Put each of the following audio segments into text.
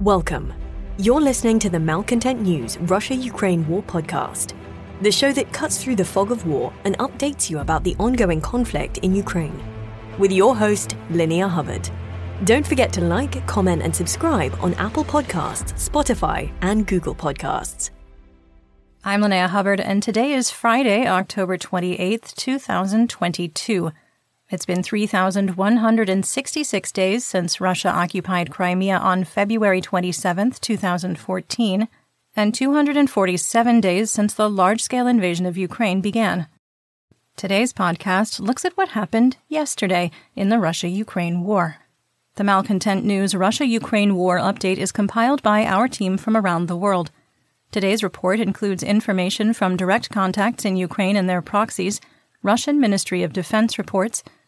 Welcome. You're listening to the Malcontent News Russia Ukraine War podcast, the show that cuts through the fog of war and updates you about the ongoing conflict in Ukraine. With your host, Linnea Hubbard. Don't forget to like, comment, and subscribe on Apple Podcasts, Spotify, and Google Podcasts. I'm Linnea Hubbard, and today is Friday, October 28th, 2022. It's been 3,166 days since Russia occupied Crimea on February 27, 2014, and 247 days since the large scale invasion of Ukraine began. Today's podcast looks at what happened yesterday in the Russia Ukraine war. The Malcontent News Russia Ukraine War update is compiled by our team from around the world. Today's report includes information from direct contacts in Ukraine and their proxies, Russian Ministry of Defense reports,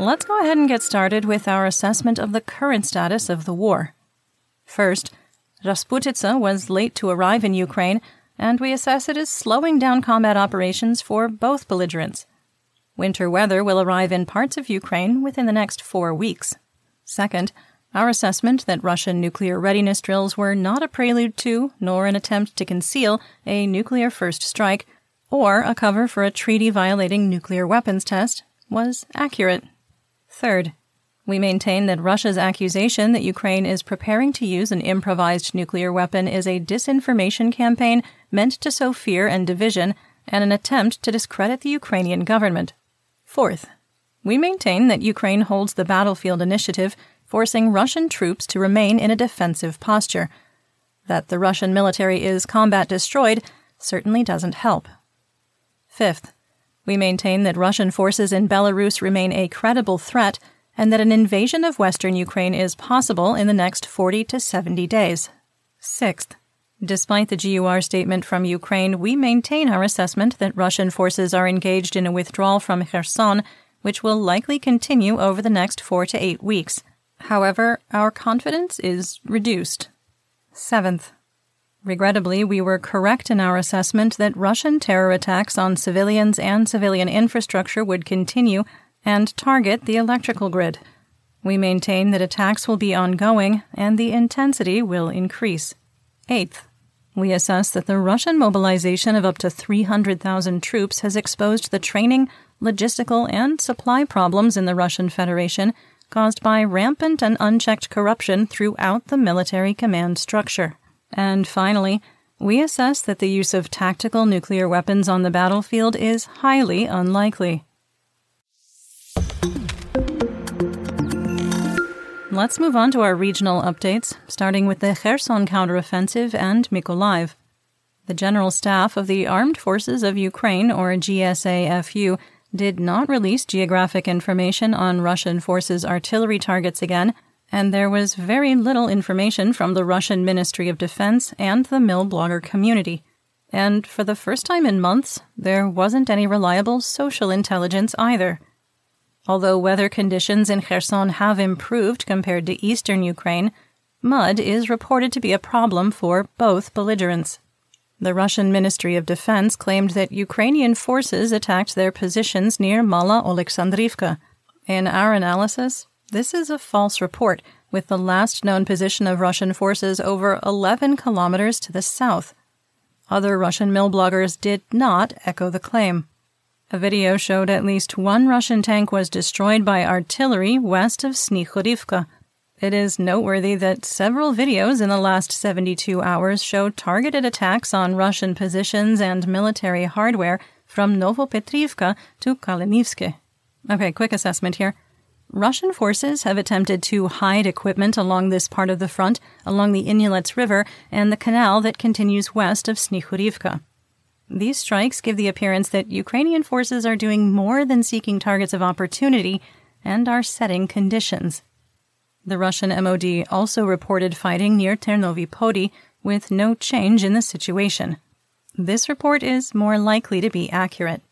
Let's go ahead and get started with our assessment of the current status of the war. First, Rasputitsa was late to arrive in Ukraine, and we assess it as slowing down combat operations for both belligerents. Winter weather will arrive in parts of Ukraine within the next four weeks. Second, our assessment that Russian nuclear readiness drills were not a prelude to, nor an attempt to conceal, a nuclear first strike, or a cover for a treaty violating nuclear weapons test, was accurate. Third, we maintain that Russia's accusation that Ukraine is preparing to use an improvised nuclear weapon is a disinformation campaign meant to sow fear and division and an attempt to discredit the Ukrainian government. Fourth, we maintain that Ukraine holds the battlefield initiative, forcing Russian troops to remain in a defensive posture. That the Russian military is combat destroyed certainly doesn't help. Fifth, we maintain that Russian forces in Belarus remain a credible threat and that an invasion of western Ukraine is possible in the next 40 to 70 days. Sixth, despite the GUR statement from Ukraine, we maintain our assessment that Russian forces are engaged in a withdrawal from Kherson, which will likely continue over the next four to eight weeks. However, our confidence is reduced. Seventh, Regrettably, we were correct in our assessment that Russian terror attacks on civilians and civilian infrastructure would continue and target the electrical grid. We maintain that attacks will be ongoing and the intensity will increase. Eighth, we assess that the Russian mobilization of up to 300,000 troops has exposed the training, logistical, and supply problems in the Russian Federation caused by rampant and unchecked corruption throughout the military command structure. And finally, we assess that the use of tactical nuclear weapons on the battlefield is highly unlikely. Let's move on to our regional updates, starting with the Kherson counteroffensive and Mykolaiv. The General Staff of the Armed Forces of Ukraine, or GSAFU, did not release geographic information on Russian forces' artillery targets again, and there was very little information from the Russian Ministry of Defense and the mill blogger community. And for the first time in months, there wasn't any reliable social intelligence either. Although weather conditions in Kherson have improved compared to eastern Ukraine, mud is reported to be a problem for both belligerents. The Russian Ministry of Defense claimed that Ukrainian forces attacked their positions near Mala Oleksandrivka. In our analysis, this is a false report, with the last known position of Russian forces over 11 kilometers to the south. Other Russian mill bloggers did not echo the claim. A video showed at least one Russian tank was destroyed by artillery west of Snikhurivka. It is noteworthy that several videos in the last 72 hours show targeted attacks on Russian positions and military hardware from Novopetrivka to Kalinivske. Okay, quick assessment here. Russian forces have attempted to hide equipment along this part of the front, along the Inhulets River and the canal that continues west of Snikhurivka. These strikes give the appearance that Ukrainian forces are doing more than seeking targets of opportunity and are setting conditions. The Russian MOD also reported fighting near Ternovi Podi, with no change in the situation. This report is more likely to be accurate.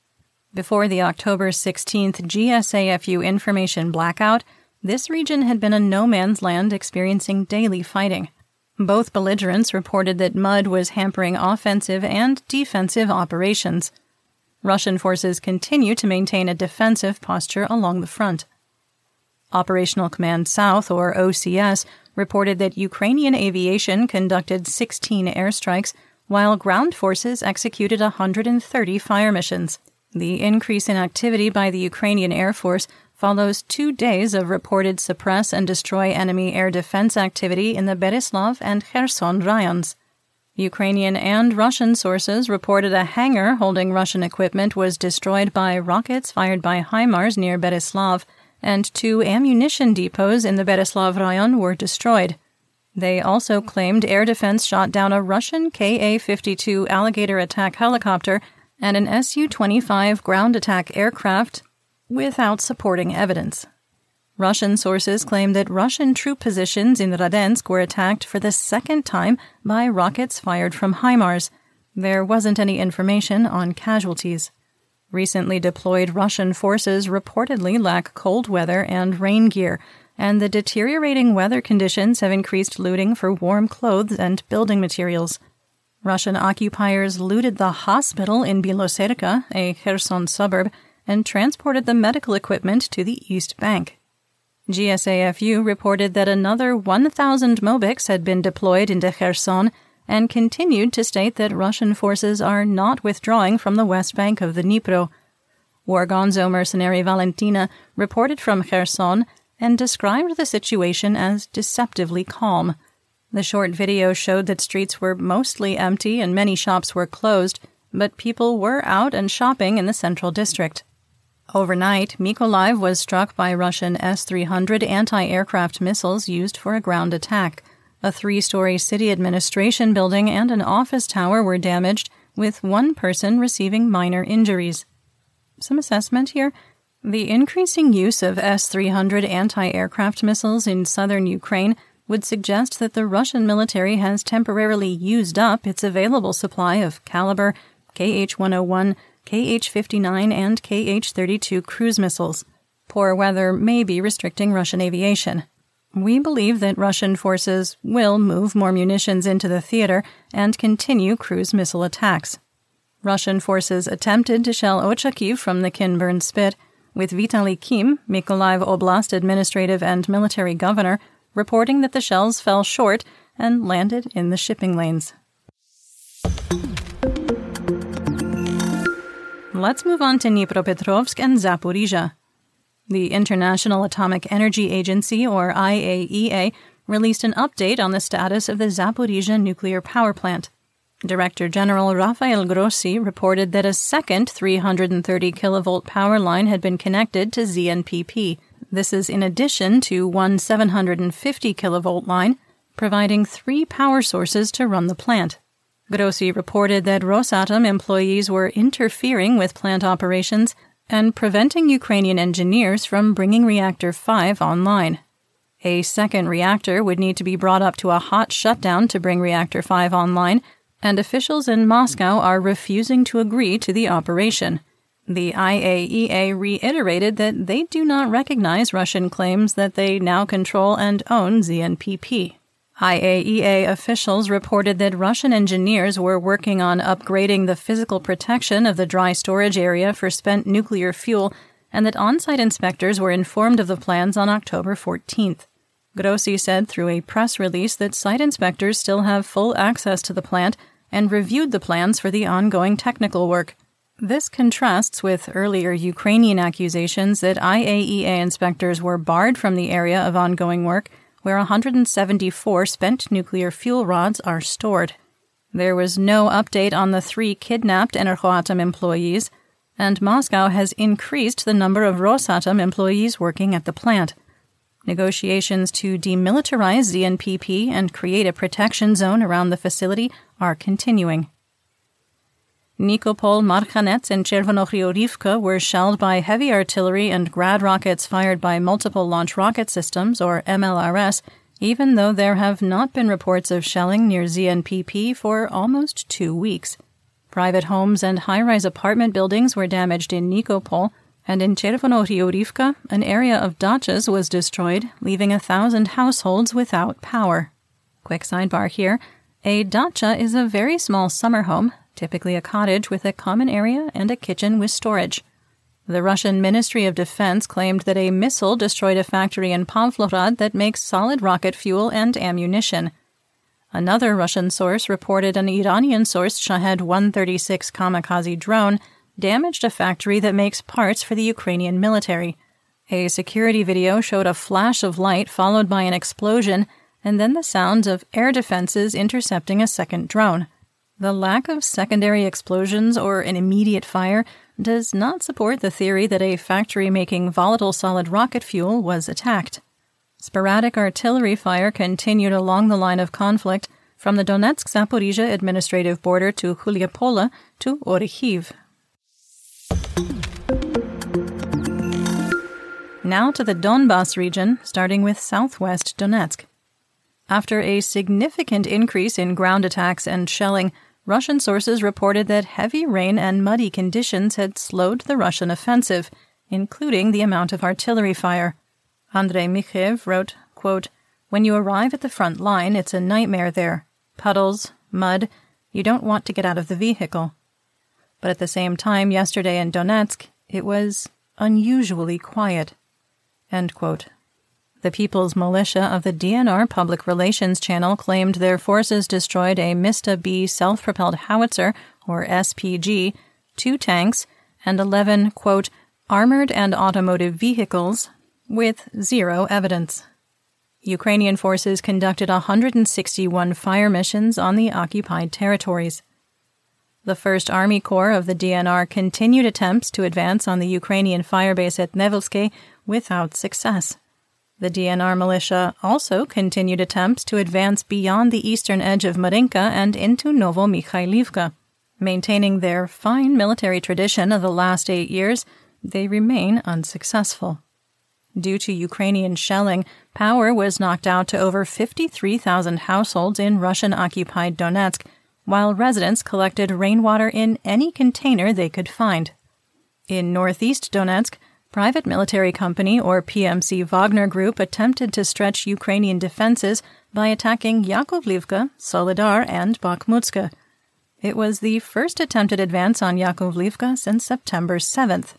Before the October 16th GSAFU information blackout, this region had been a no man's land experiencing daily fighting. Both belligerents reported that mud was hampering offensive and defensive operations. Russian forces continue to maintain a defensive posture along the front. Operational Command South, or OCS, reported that Ukrainian aviation conducted 16 airstrikes, while ground forces executed 130 fire missions. The increase in activity by the Ukrainian Air Force follows two days of reported suppress and destroy enemy air defense activity in the Bereslav and Kherson rayons. Ukrainian and Russian sources reported a hangar holding Russian equipment was destroyed by rockets fired by HIMARS near Bereslav, and two ammunition depots in the Bereslav rayon were destroyed. They also claimed air defense shot down a Russian Ka 52 Alligator attack helicopter and an Su 25 ground attack aircraft without supporting evidence. Russian sources claim that Russian troop positions in Radensk were attacked for the second time by rockets fired from HIMARS. There wasn't any information on casualties. Recently deployed Russian forces reportedly lack cold weather and rain gear, and the deteriorating weather conditions have increased looting for warm clothes and building materials. Russian occupiers looted the hospital in Biloserka, a Kherson suburb, and transported the medical equipment to the East Bank. GSAFU reported that another 1,000 Mobics had been deployed into Kherson and continued to state that Russian forces are not withdrawing from the west bank of the Dnipro. War Gonzo mercenary Valentina reported from Kherson and described the situation as deceptively calm. The short video showed that streets were mostly empty and many shops were closed, but people were out and shopping in the central district. Overnight, Mykolaiv was struck by Russian S 300 anti aircraft missiles used for a ground attack. A three story city administration building and an office tower were damaged, with one person receiving minor injuries. Some assessment here. The increasing use of S 300 anti aircraft missiles in southern Ukraine would suggest that the Russian military has temporarily used up its available supply of caliber KH 101, KH 59 and KH 32 cruise missiles. Poor weather may be restricting Russian aviation. We believe that Russian forces will move more munitions into the theater and continue cruise missile attacks. Russian forces attempted to shell Ochakiv from the Kinburn Spit, with Vitaly Kim, Mykolaiv Oblast administrative and military governor, reporting that the shells fell short and landed in the shipping lanes. Let's move on to Dnipropetrovsk and Zaporizhia. The International Atomic Energy Agency, or IAEA, released an update on the status of the Zaporizhia nuclear power plant. Director General Rafael Grossi reported that a second 330 kilovolt power line had been connected to ZNPP. This is in addition to one 750 kilovolt line, providing three power sources to run the plant. Grossi reported that Rosatom employees were interfering with plant operations and preventing Ukrainian engineers from bringing Reactor 5 online. A second reactor would need to be brought up to a hot shutdown to bring Reactor 5 online, and officials in Moscow are refusing to agree to the operation. The IAEA reiterated that they do not recognize Russian claims that they now control and own ZNPP. IAEA officials reported that Russian engineers were working on upgrading the physical protection of the dry storage area for spent nuclear fuel and that on site inspectors were informed of the plans on October 14th. Grossi said through a press release that site inspectors still have full access to the plant and reviewed the plans for the ongoing technical work. This contrasts with earlier Ukrainian accusations that IAEA inspectors were barred from the area of ongoing work where 174 spent nuclear fuel rods are stored. There was no update on the three kidnapped Energoatom employees, and Moscow has increased the number of Rosatom employees working at the plant. Negotiations to demilitarize ZNPP and create a protection zone around the facility are continuing. Nikopol, Marhanets, and Chervonohryhorivka were shelled by heavy artillery and Grad rockets fired by Multiple Launch Rocket Systems, or MLRS, even though there have not been reports of shelling near ZNPP for almost two weeks. Private homes and high rise apartment buildings were damaged in Nikopol, and in Chervonohryhorivka, an area of dachas was destroyed, leaving a thousand households without power. Quick sidebar here a dacha is a very small summer home, typically a cottage with a common area and a kitchen with storage. The Russian Ministry of Defense claimed that a missile destroyed a factory in Pavlohrad that makes solid rocket fuel and ammunition. Another Russian source reported an Iranian sourced Shahed 136 kamikaze drone damaged a factory that makes parts for the Ukrainian military. A security video showed a flash of light followed by an explosion and then the sounds of air defenses intercepting a second drone. The lack of secondary explosions or an immediate fire does not support the theory that a factory making volatile solid rocket fuel was attacked. Sporadic artillery fire continued along the line of conflict from the Donetsk Zaporizhia administrative border to Huliaipole to Orikhiv. Now to the Donbas region, starting with southwest Donetsk. After a significant increase in ground attacks and shelling, Russian sources reported that heavy rain and muddy conditions had slowed the Russian offensive, including the amount of artillery fire. Andrei Mikheev wrote, quote, When you arrive at the front line, it's a nightmare there. Puddles, mud, you don't want to get out of the vehicle. But at the same time, yesterday in Donetsk, it was unusually quiet. End quote. The People's Militia of the DNR Public Relations Channel claimed their forces destroyed a Msta B self propelled howitzer, or SPG, two tanks, and 11, quote, armored and automotive vehicles, with zero evidence. Ukrainian forces conducted 161 fire missions on the occupied territories. The 1st Army Corps of the DNR continued attempts to advance on the Ukrainian firebase at Nevelsky without success. The DNR militia also continued attempts to advance beyond the eastern edge of Marinka and into Novomikhailivka. Maintaining their fine military tradition of the last eight years, they remain unsuccessful. Due to Ukrainian shelling, power was knocked out to over 53,000 households in Russian occupied Donetsk, while residents collected rainwater in any container they could find. In northeast Donetsk, Private military company or PMC Wagner Group attempted to stretch Ukrainian defenses by attacking Yakovlivka, Soledar, and Bakhmutska. It was the first attempted advance on Yakovlivka since September 7th.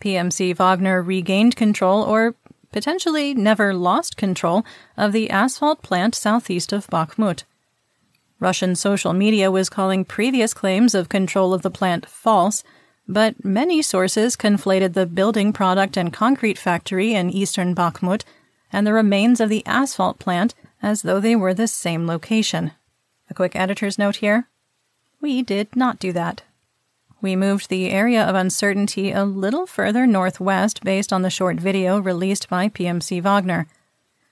PMC Wagner regained control or potentially never lost control of the asphalt plant southeast of Bakhmut. Russian social media was calling previous claims of control of the plant false but many sources conflated the building product and concrete factory in eastern Bakhmut and the remains of the asphalt plant as though they were the same location. A quick editor's note here. We did not do that. We moved the area of uncertainty a little further northwest based on the short video released by PMC Wagner.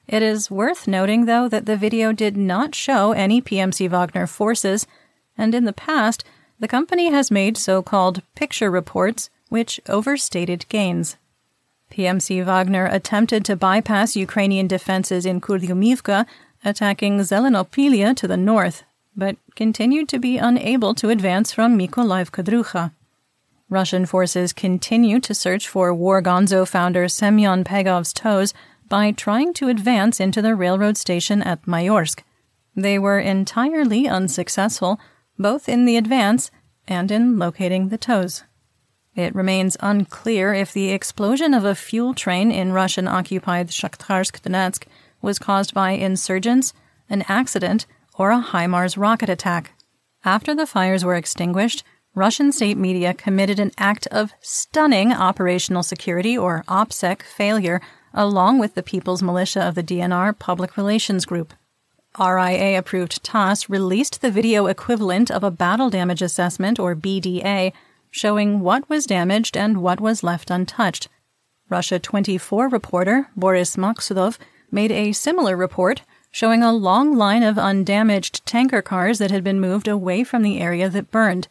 It is worth noting, though, that the video did not show any PMC Wagner forces, and in the past, the company has made so called picture reports, which overstated gains. PMC Wagner attempted to bypass Ukrainian defenses in Kurdyumivka, attacking Zelenopilia to the north, but continued to be unable to advance from Mykolaiv Kadrucha. Russian forces continue to search for War Gonzo founder Semyon Pegov's toes by trying to advance into the railroad station at Mayorsk. They were entirely unsuccessful, both in the advance and in locating the toes. It remains unclear if the explosion of a fuel train in Russian occupied Shakhtarsk Donetsk was caused by insurgents, an accident, or a HIMARS rocket attack. After the fires were extinguished, Russian state media committed an act of stunning operational security or OPSEC failure along with the People's Militia of the DNR Public Relations Group. RIA approved TASS released the video equivalent of a battle damage assessment, or BDA, showing what was damaged and what was left untouched. Russia 24 reporter Boris Maksudov made a similar report showing a long line of undamaged tanker cars that had been moved away from the area that burned.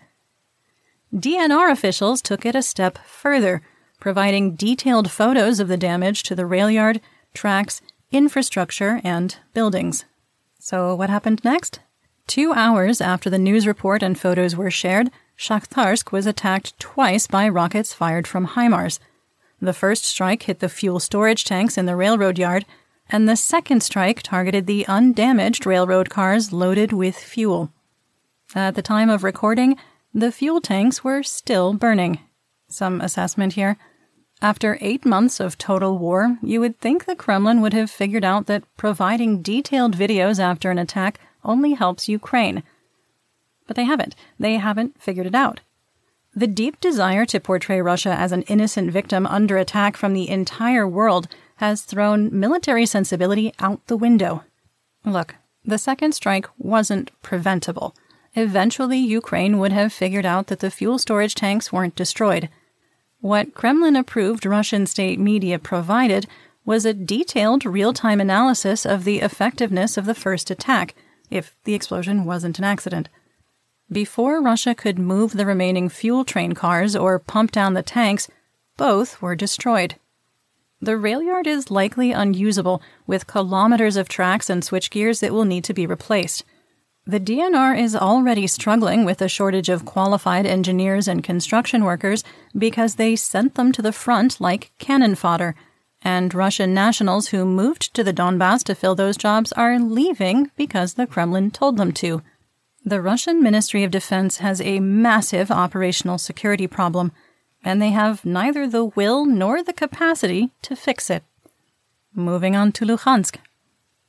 DNR officials took it a step further, providing detailed photos of the damage to the rail yard, tracks, infrastructure, and buildings. So, what happened next? Two hours after the news report and photos were shared, Shakhtarsk was attacked twice by rockets fired from HIMARS. The first strike hit the fuel storage tanks in the railroad yard, and the second strike targeted the undamaged railroad cars loaded with fuel. At the time of recording, the fuel tanks were still burning. Some assessment here. After eight months of total war, you would think the Kremlin would have figured out that providing detailed videos after an attack only helps Ukraine. But they haven't. They haven't figured it out. The deep desire to portray Russia as an innocent victim under attack from the entire world has thrown military sensibility out the window. Look, the second strike wasn't preventable. Eventually, Ukraine would have figured out that the fuel storage tanks weren't destroyed. What Kremlin approved Russian state media provided was a detailed real time analysis of the effectiveness of the first attack, if the explosion wasn't an accident. Before Russia could move the remaining fuel train cars or pump down the tanks, both were destroyed. The rail yard is likely unusable, with kilometers of tracks and switchgears that will need to be replaced. The DNR is already struggling with a shortage of qualified engineers and construction workers because they sent them to the front like cannon fodder. And Russian nationals who moved to the Donbass to fill those jobs are leaving because the Kremlin told them to. The Russian Ministry of Defense has a massive operational security problem, and they have neither the will nor the capacity to fix it. Moving on to Luhansk.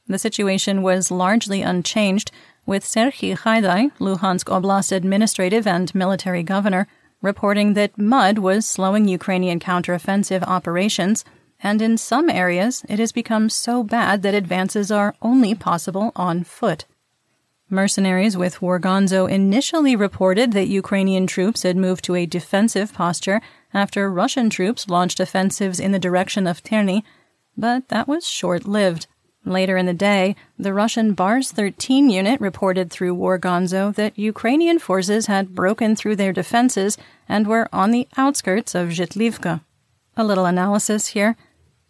The situation was largely unchanged with Serhiy Haidai, Luhansk Oblast administrative and military governor, reporting that mud was slowing Ukrainian counteroffensive operations, and in some areas it has become so bad that advances are only possible on foot. Mercenaries with War Gonzo initially reported that Ukrainian troops had moved to a defensive posture after Russian troops launched offensives in the direction of Terny, but that was short lived. Later in the day, the Russian Bars 13 unit reported through War Gonzo that Ukrainian forces had broken through their defenses and were on the outskirts of Zhitlivka. A little analysis here.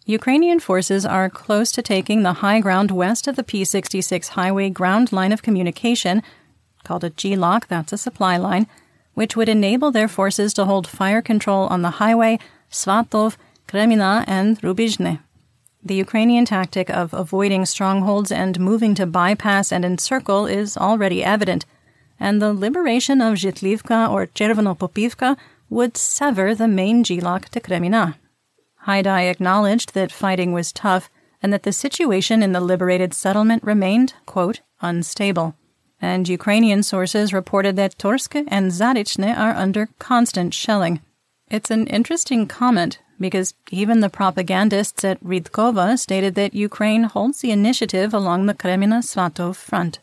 Ukrainian forces are close to taking the high ground west of the P 66 highway ground line of communication, called a GLOC, that's a supply line, which would enable their forces to hold fire control on the highway Svatov, Kremina, and Rubizhne. The Ukrainian tactic of avoiding strongholds and moving to bypass and encircle is already evident, and the liberation of Zhitlivka or Chervonopopivka would sever the main GLOC to Kremina. Haidai acknowledged that fighting was tough and that the situation in the liberated settlement remained, quote, unstable. And Ukrainian sources reported that Torsk and Zarichne are under constant shelling. It's an interesting comment because even the propagandists at Readovka stated that Ukraine holds the initiative along the Kremina Svatov front.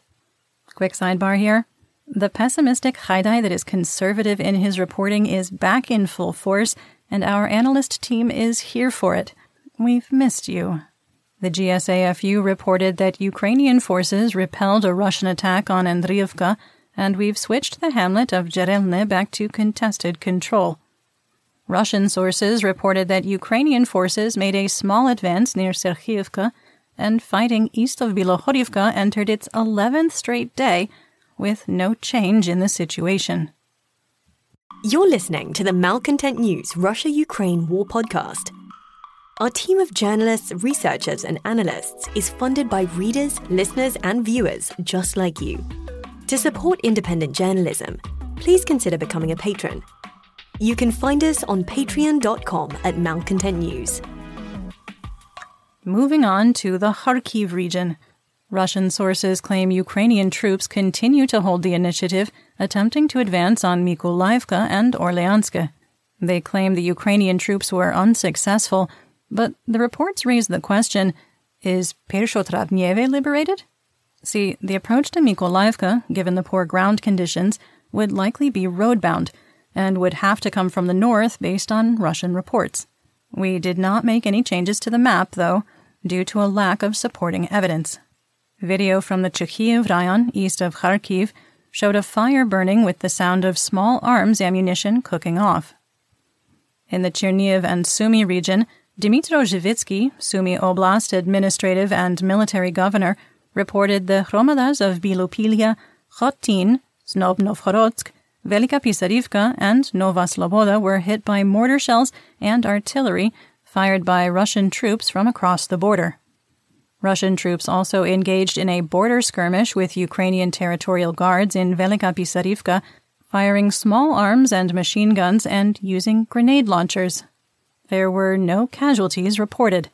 Quick sidebar here. The pessimistic Haidai that is conservative in his reporting is back in full force, and our analyst team is here for it. We've missed you. The GSAFU reported that Ukrainian forces repelled a Russian attack on Andriivka, and we've switched the hamlet of Jerelne back to contested control. Russian sources reported that Ukrainian forces made a small advance near Serhiivka, and fighting east of Bilohorivka entered its 11th straight day with no change in the situation. You're listening to the Malcontent News Russia Ukraine War Podcast. Our team of journalists, researchers, and analysts is funded by readers, listeners, and viewers just like you. To support independent journalism, please consider becoming a patron you can find us on patreon.com at Malcontent News. Moving on to the Kharkiv region. Russian sources claim Ukrainian troops continue to hold the initiative, attempting to advance on Mykolaiivka and Orleansk. They claim the Ukrainian troops were unsuccessful, but the reports raise the question is Pershotrad liberated? See, the approach to Mykolaiivka, given the poor ground conditions, would likely be roadbound and would have to come from the north based on Russian reports. We did not make any changes to the map, though, due to a lack of supporting evidence. Video from the Chuhuiv Rayon, east of Kharkiv, showed a fire burning with the sound of small arms ammunition cooking off. In the Chernihiv and Sumy region, Dmytro Zhivitsky, Sumy Oblast administrative and military governor, reported the hromadas of Bilopilia, Khotin, Snobnovhorodsk, Velika Pisarivka, and Nova Sloboda were hit by mortar shells and artillery fired by Russian troops from across the border. Russian troops also engaged in a border skirmish with Ukrainian territorial guards in Velika Pisarivka, firing small arms and machine guns and using grenade launchers. There were no casualties reported.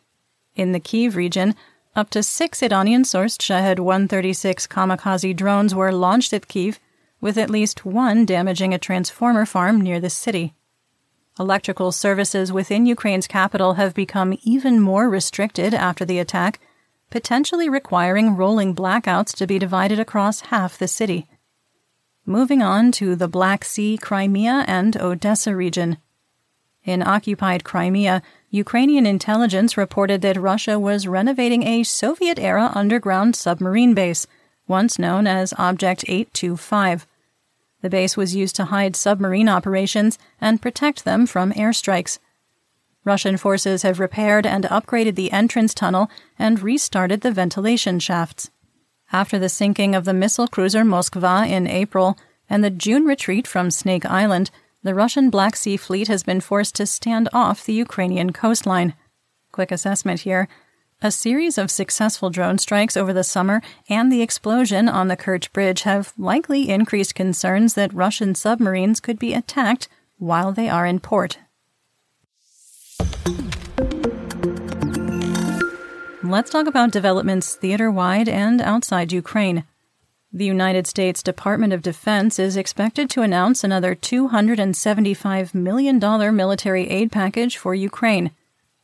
In the Kiev region, up to six Iranian sourced Shahed 136 kamikaze drones were launched at Kiev, with at least one damaging a transformer farm near the city. Electrical services within Ukraine's capital have become even more restricted after the attack potentially requiring rolling blackouts to be divided across half the city. Moving on to the Black Sea, Crimea, and Odessa region. In occupied Crimea, Ukrainian intelligence reported that Russia was renovating a Soviet era underground submarine base, once known as Object 825. The base was used to hide submarine operations and protect them from airstrikes. Russian forces have repaired and upgraded the entrance tunnel and restarted the ventilation shafts. After the sinking of the missile cruiser Moskva in April and the June retreat from Snake Island, the Russian Black Sea Fleet has been forced to stand off the Ukrainian coastline. Quick assessment here. A series of successful drone strikes over the summer and the explosion on the Kerch Bridge have likely increased concerns that Russian submarines could be attacked while they are in port. Let's talk about developments theater wide and outside Ukraine. The United States Department of Defense is expected to announce another $275 million military aid package for Ukraine.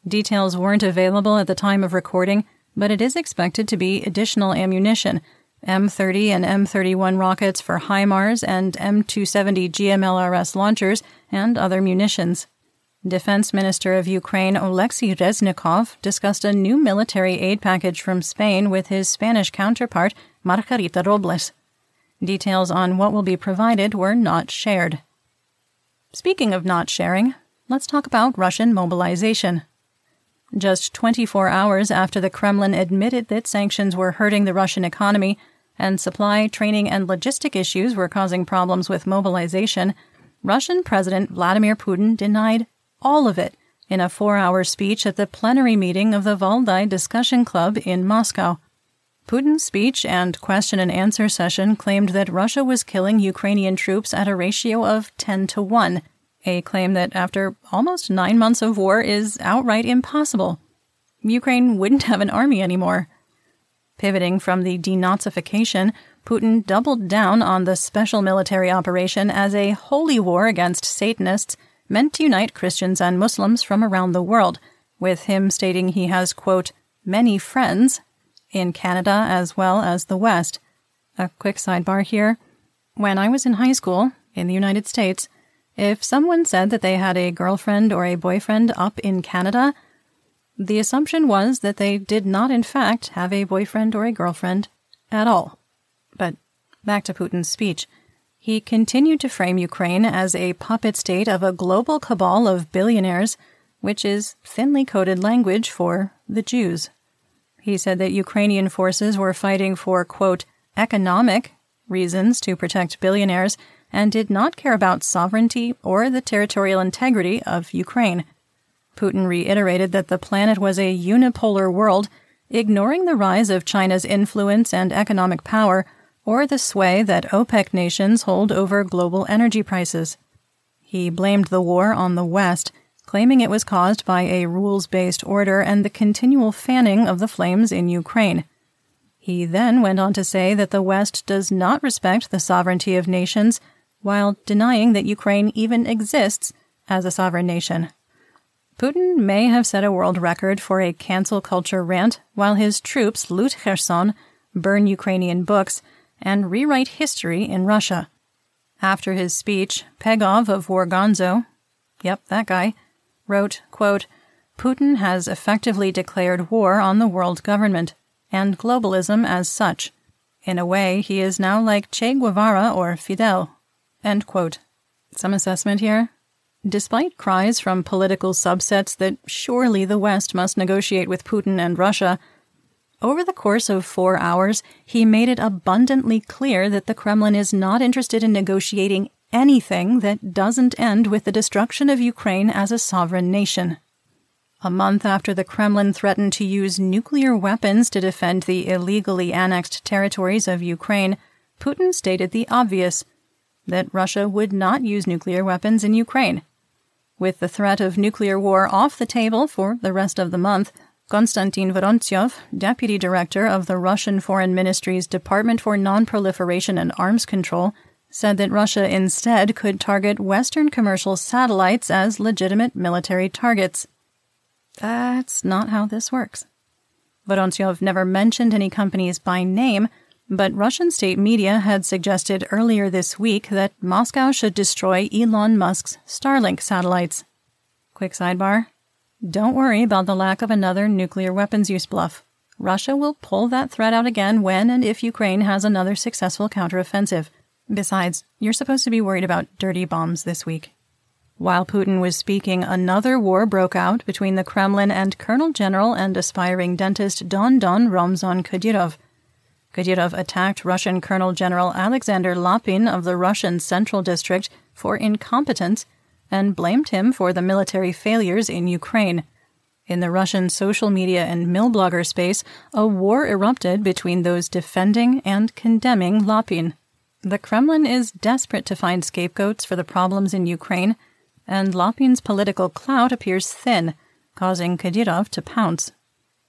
Details weren't available at the time of recording, but it is expected to be additional ammunition M30 and M31 rockets for HIMARS and M270 GMLRS launchers and other munitions. Defense Minister of Ukraine Oleksiy Reznikov discussed a new military aid package from Spain with his Spanish counterpart, Margarita Robles. Details on what will be provided were not shared. Speaking of not sharing, let's talk about Russian mobilization. Just 24 hours after the Kremlin admitted that sanctions were hurting the Russian economy and supply, training, and logistic issues were causing problems with mobilization, Russian President Vladimir Putin denied all of it, in a four hour speech at the plenary meeting of the Valdai Discussion Club in Moscow. Putin's speech and question and answer session claimed that Russia was killing Ukrainian troops at a ratio of 10 to 1, a claim that after almost nine months of war is outright impossible. Ukraine wouldn't have an army anymore. Pivoting from the denazification, Putin doubled down on the special military operation as a holy war against Satanists meant to unite Christians and Muslims from around the world, with him stating he has, quote, many friends in Canada as well as the West. A quick sidebar here. When I was in high school in the United States, if someone said that they had a girlfriend or a boyfriend up in Canada, the assumption was that they did not, in fact, have a boyfriend or a girlfriend at all. But back to Putin's speech. He continued to frame Ukraine as a puppet state of a global cabal of billionaires, which is thinly coded language for the Jews. He said that Ukrainian forces were fighting for, quote, economic reasons to protect billionaires and did not care about sovereignty or the territorial integrity of Ukraine. Putin reiterated that the planet was a unipolar world, ignoring the rise of China's influence and economic power or the sway that OPEC nations hold over global energy prices. He blamed the war on the West, claiming it was caused by a rules based order and the continual fanning of the flames in Ukraine. He then went on to say that the West does not respect the sovereignty of nations, while denying that Ukraine even exists as a sovereign nation. Putin may have set a world record for a cancel culture rant while his troops loot Kherson, burn Ukrainian books, and rewrite history in Russia. After his speech, Pegov of Wargonzo, yep, that guy, wrote, quote, Putin has effectively declared war on the world government and globalism as such. In a way, he is now like Che Guevara or Fidel. End quote. Some assessment here? Despite cries from political subsets that surely the West must negotiate with Putin and Russia, over the course of four hours, he made it abundantly clear that the Kremlin is not interested in negotiating anything that doesn't end with the destruction of Ukraine as a sovereign nation. A month after the Kremlin threatened to use nuclear weapons to defend the illegally annexed territories of Ukraine, Putin stated the obvious that Russia would not use nuclear weapons in Ukraine. With the threat of nuclear war off the table for the rest of the month, Konstantin Vorontsov, deputy director of the Russian Foreign Ministry's Department for Non-Proliferation and Arms Control, said that Russia instead could target Western commercial satellites as legitimate military targets. That's not how this works. Vorontsov never mentioned any companies by name, but Russian state media had suggested earlier this week that Moscow should destroy Elon Musk's Starlink satellites. Quick sidebar don't worry about the lack of another nuclear weapons use bluff. Russia will pull that threat out again when and if Ukraine has another successful counteroffensive. Besides, you're supposed to be worried about dirty bombs this week. While Putin was speaking, another war broke out between the Kremlin and Colonel General and aspiring dentist Don Don Ramzan Kadyrov. Kadyrov attacked Russian Colonel General Alexander Lapin of the Russian Central District for incompetence and blamed him for the military failures in Ukraine. In the Russian social media and mill blogger space, a war erupted between those defending and condemning Lapin. The Kremlin is desperate to find scapegoats for the problems in Ukraine and Lapin's political clout appears thin, causing Kadyrov to pounce.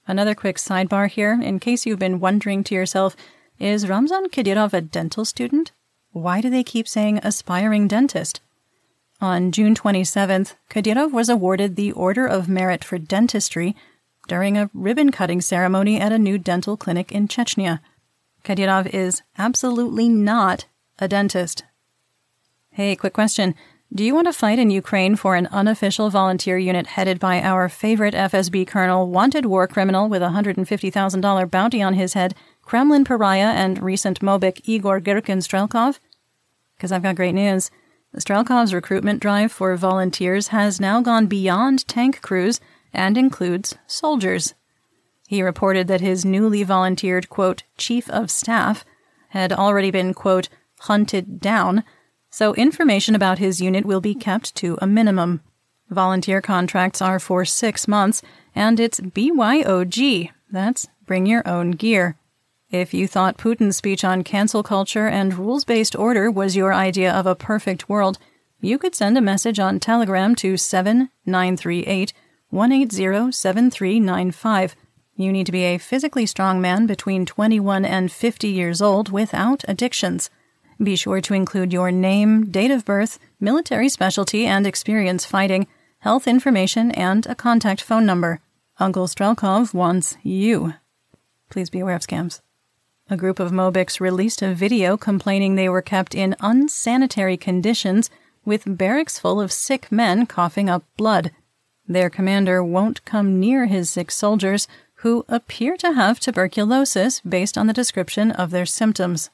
Another quick sidebar here, in case you've been wondering to yourself, is Ramzan Kadyrov a dental student? Why do they keep saying aspiring dentist? On June 27th, Kadyrov was awarded the Order of Merit for Dentistry during a ribbon cutting ceremony at a new dental clinic in Chechnya. Kadyrov is absolutely not a dentist. Hey, quick question. Do you want to fight in Ukraine for an unofficial volunteer unit headed by our favorite FSB colonel, wanted war criminal with a $150,000 bounty on his head, Kremlin pariah, and recent Mobic Igor Girkin Strelkov? Because I've got great news. Strelkov's recruitment drive for volunteers has now gone beyond tank crews and includes soldiers. He reported that his newly volunteered, quote, chief of staff had already been, quote, hunted down so information about his unit will be kept to a minimum. Volunteer contracts are for six months, and it's BYOG. That's bring your own gear. If you thought Putin's speech on cancel culture and rules based order was your idea of a perfect world, you could send a message on Telegram to 7938 180 7395. You need to be a physically strong man between 21 and 50 years old without addictions. Be sure to include your name, date of birth, military specialty and experience fighting, health information, and a contact phone number. Uncle Strelkov wants you. Please be aware of scams. A group of Mobics released a video complaining they were kept in unsanitary conditions with barracks full of sick men coughing up blood. Their commander won't come near his sick soldiers, who appear to have tuberculosis based on the description of their symptoms.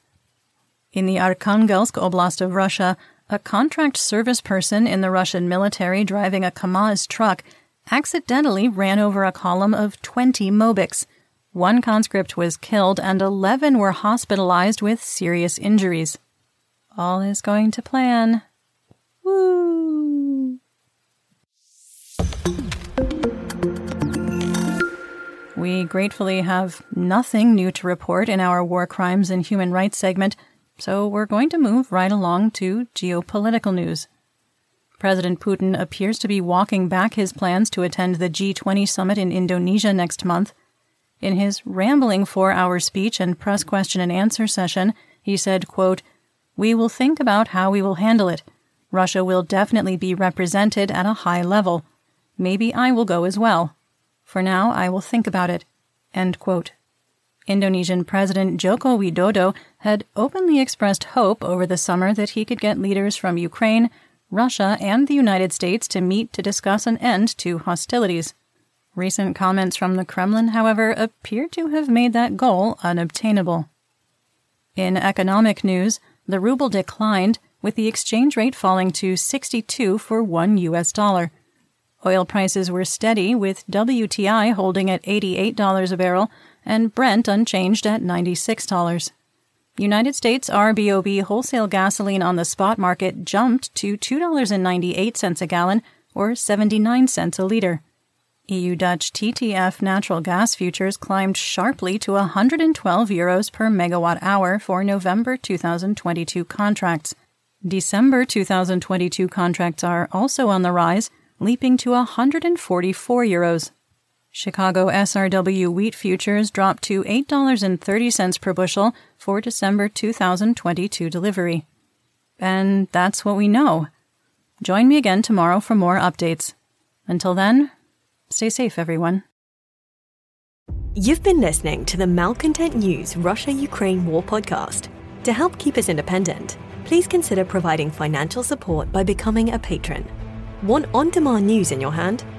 In the Arkhangelsk Oblast of Russia, a contract service person in the Russian military driving a KAMAZ truck accidentally ran over a column of 20 Mobics. One conscript was killed and 11 were hospitalized with serious injuries. All is going to plan. Woo! We gratefully have nothing new to report in our war crimes and human rights segment so we're going to move right along to geopolitical news. President Putin appears to be walking back his plans to attend the G20 summit in Indonesia next month. In his rambling four hour speech and press question and answer session, he said, quote, We will think about how we will handle it. Russia will definitely be represented at a high level. Maybe I will go as well. For now, I will think about it. End quote. Indonesian President Joko Widodo had openly expressed hope over the summer that he could get leaders from Ukraine, Russia, and the United States to meet to discuss an end to hostilities. Recent comments from the Kremlin, however, appear to have made that goal unobtainable. In economic news, the ruble declined, with the exchange rate falling to 62 for 1 US dollar. Oil prices were steady, with WTI holding at $88 a barrel and Brent unchanged at $96. United States RBOB wholesale gasoline on the spot market jumped to $2.98 a gallon, or 79 cents a liter. EU Dutch TTF natural gas futures climbed sharply to 112 euros per megawatt hour for November 2022 contracts. December 2022 contracts are also on the rise, leaping to 144 euros. Chicago SRW wheat futures dropped to $8.30 per bushel for December 2022 delivery. And that's what we know. Join me again tomorrow for more updates. Until then, Stay safe, everyone. You've been listening to the Malcontent News Russia Ukraine War podcast. To help keep us independent, please consider providing financial support by becoming a patron. Want on demand news in your hand?